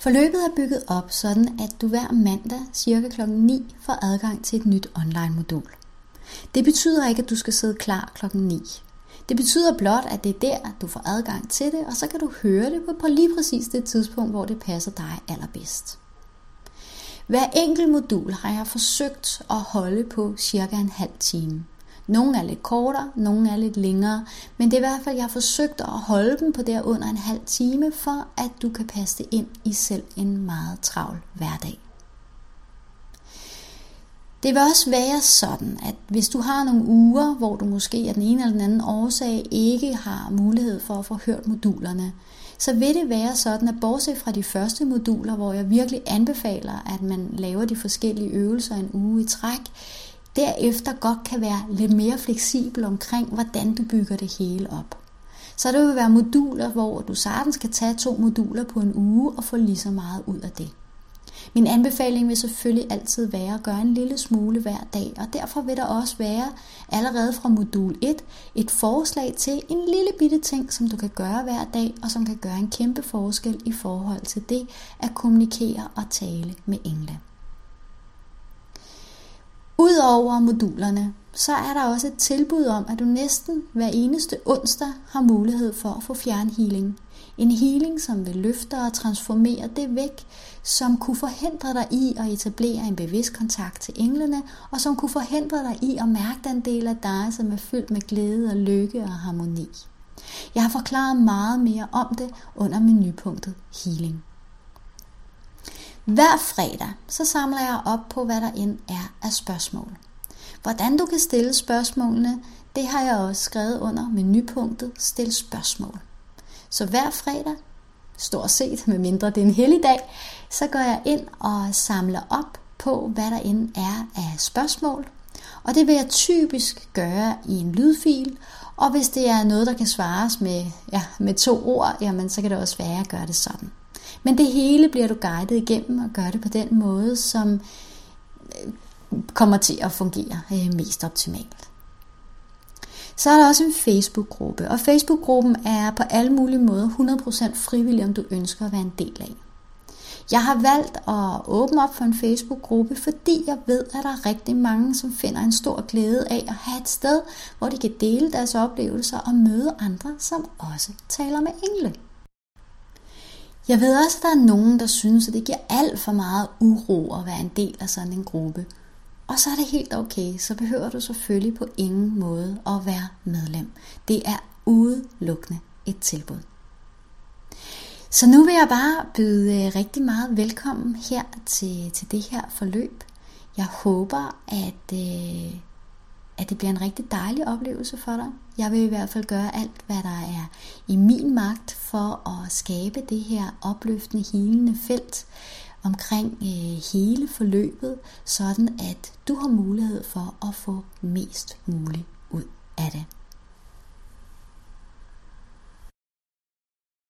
Forløbet er bygget op sådan, at du hver mandag cirka kl. 9 får adgang til et nyt online modul. Det betyder ikke, at du skal sidde klar kl. 9. Det betyder blot, at det er der, du får adgang til det, og så kan du høre det på lige præcis det tidspunkt, hvor det passer dig allerbedst. Hver enkelt modul har jeg forsøgt at holde på cirka en halv time. Nogle er lidt kortere, nogle er lidt længere, men det er i hvert fald, jeg har forsøgt at holde dem på der under en halv time, for at du kan passe det ind i selv en meget travl hverdag. Det vil også være sådan, at hvis du har nogle uger, hvor du måske af den ene eller den anden årsag ikke har mulighed for at få hørt modulerne, så vil det være sådan, at bortset fra de første moduler, hvor jeg virkelig anbefaler, at man laver de forskellige øvelser en uge i træk, derefter godt kan være lidt mere fleksibel omkring, hvordan du bygger det hele op. Så der vil være moduler, hvor du sagtens kan tage to moduler på en uge og få lige så meget ud af det. Min anbefaling vil selvfølgelig altid være at gøre en lille smule hver dag, og derfor vil der også være allerede fra modul 1 et forslag til en lille bitte ting, som du kan gøre hver dag, og som kan gøre en kæmpe forskel i forhold til det at kommunikere og tale med engle. Udover modulerne, så er der også et tilbud om, at du næsten hver eneste onsdag har mulighed for at få fjernhealing. En healing, som vil løfte og transformere det væk, som kunne forhindre dig i at etablere en bevidst kontakt til englene, og som kunne forhindre dig i at mærke den del af dig, som er fyldt med glæde og lykke og harmoni. Jeg har forklaret meget mere om det under menupunktet Healing. Hver fredag så samler jeg op på, hvad der end er af spørgsmål. Hvordan du kan stille spørgsmålene, det har jeg også skrevet under menupunktet Stil spørgsmål. Så hver fredag, stort set, med mindre det er en heldig dag, så går jeg ind og samler op på, hvad der end er af spørgsmål. Og det vil jeg typisk gøre i en lydfil, og hvis det er noget, der kan svares med, ja, med to ord, jamen, så kan det også være at gøre det sådan. Men det hele bliver du guidet igennem og gør det på den måde, som øh, kommer til at fungere øh, mest optimalt. Så er der også en Facebook-gruppe, og Facebook-gruppen er på alle mulige måder 100% frivillig, om du ønsker at være en del af. Jeg har valgt at åbne op for en Facebook-gruppe, fordi jeg ved, at der er rigtig mange, som finder en stor glæde af at have et sted, hvor de kan dele deres oplevelser og møde andre, som også taler med engle. Jeg ved også, at der er nogen, der synes, at det giver alt for meget uro at være en del af sådan en gruppe. Og så er det helt okay, så behøver du selvfølgelig på ingen måde at være medlem. Det er udelukkende et tilbud. Så nu vil jeg bare byde øh, rigtig meget velkommen her til, til det her forløb. Jeg håber, at, øh, at det bliver en rigtig dejlig oplevelse for dig. Jeg vil i hvert fald gøre alt, hvad der er i min magt for at skabe det her opløftende, helende felt omkring øh, hele forløbet, sådan at du har mulighed for at få mest muligt ud af det.